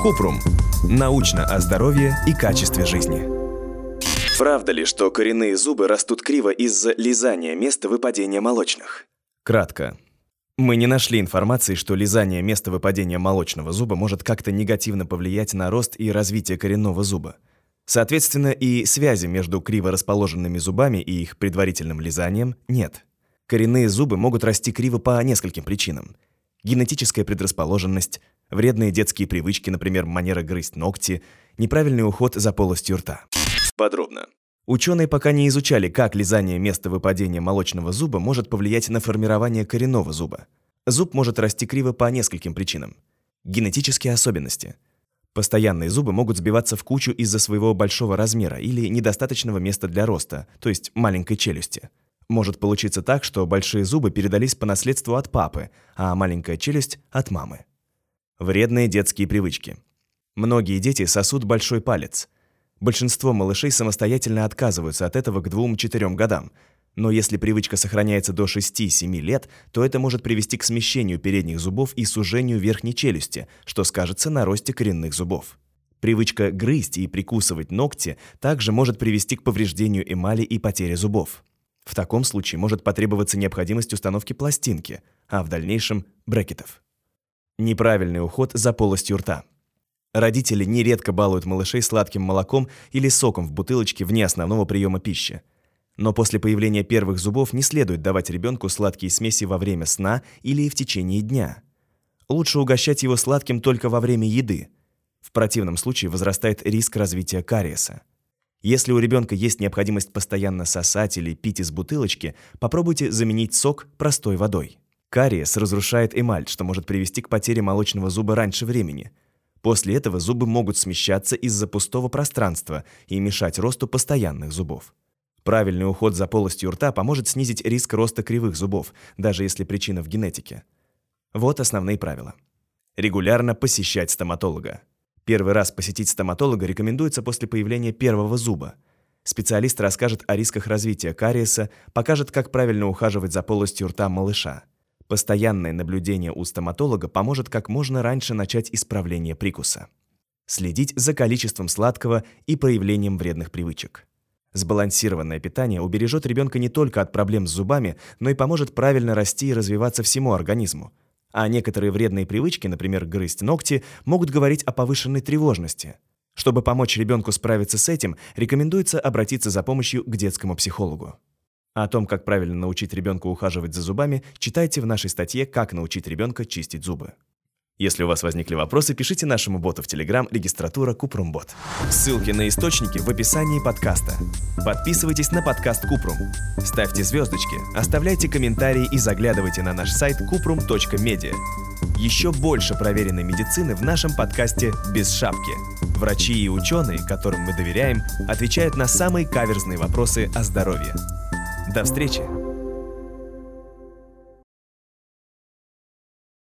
Купрум. Научно о здоровье и качестве жизни. Правда ли, что коренные зубы растут криво из-за лизания места выпадения молочных? Кратко. Мы не нашли информации, что лизание места выпадения молочного зуба может как-то негативно повлиять на рост и развитие коренного зуба. Соответственно, и связи между криво расположенными зубами и их предварительным лизанием нет. Коренные зубы могут расти криво по нескольким причинам. Генетическая предрасположенность, вредные детские привычки, например, манера грызть ногти, неправильный уход за полостью рта. Подробно. Ученые пока не изучали, как лизание места выпадения молочного зуба может повлиять на формирование коренного зуба. Зуб может расти криво по нескольким причинам. Генетические особенности – Постоянные зубы могут сбиваться в кучу из-за своего большого размера или недостаточного места для роста, то есть маленькой челюсти. Может получиться так, что большие зубы передались по наследству от папы, а маленькая челюсть – от мамы. Вредные детские привычки. Многие дети сосут большой палец. Большинство малышей самостоятельно отказываются от этого к 2-4 годам – но если привычка сохраняется до 6-7 лет, то это может привести к смещению передних зубов и сужению верхней челюсти, что скажется на росте коренных зубов. Привычка грызть и прикусывать ногти также может привести к повреждению эмали и потере зубов. В таком случае может потребоваться необходимость установки пластинки, а в дальнейшем – брекетов. Неправильный уход за полостью рта. Родители нередко балуют малышей сладким молоком или соком в бутылочке вне основного приема пищи. Но после появления первых зубов не следует давать ребенку сладкие смеси во время сна или в течение дня. Лучше угощать его сладким только во время еды. В противном случае возрастает риск развития кариеса. Если у ребенка есть необходимость постоянно сосать или пить из бутылочки, попробуйте заменить сок простой водой. Кариес разрушает эмаль, что может привести к потере молочного зуба раньше времени. После этого зубы могут смещаться из-за пустого пространства и мешать росту постоянных зубов. Правильный уход за полостью рта поможет снизить риск роста кривых зубов, даже если причина в генетике. Вот основные правила. Регулярно посещать стоматолога. Первый раз посетить стоматолога рекомендуется после появления первого зуба. Специалист расскажет о рисках развития кариеса, покажет, как правильно ухаживать за полостью рта малыша. Постоянное наблюдение у стоматолога поможет как можно раньше начать исправление прикуса. Следить за количеством сладкого и проявлением вредных привычек. Сбалансированное питание убережет ребенка не только от проблем с зубами, но и поможет правильно расти и развиваться всему организму. А некоторые вредные привычки, например, грызть ногти, могут говорить о повышенной тревожности. Чтобы помочь ребенку справиться с этим, рекомендуется обратиться за помощью к детскому психологу. О том, как правильно научить ребенка ухаживать за зубами, читайте в нашей статье «Как научить ребенка чистить зубы». Если у вас возникли вопросы, пишите нашему боту в Telegram регистратура Купрумбот. Ссылки на источники в описании подкаста. Подписывайтесь на подкаст Купрум. Ставьте звездочки, оставляйте комментарии и заглядывайте на наш сайт kuprum.media. Еще больше проверенной медицины в нашем подкасте «Без шапки». Врачи и ученые, которым мы доверяем, отвечают на самые каверзные вопросы о здоровье. До встречи!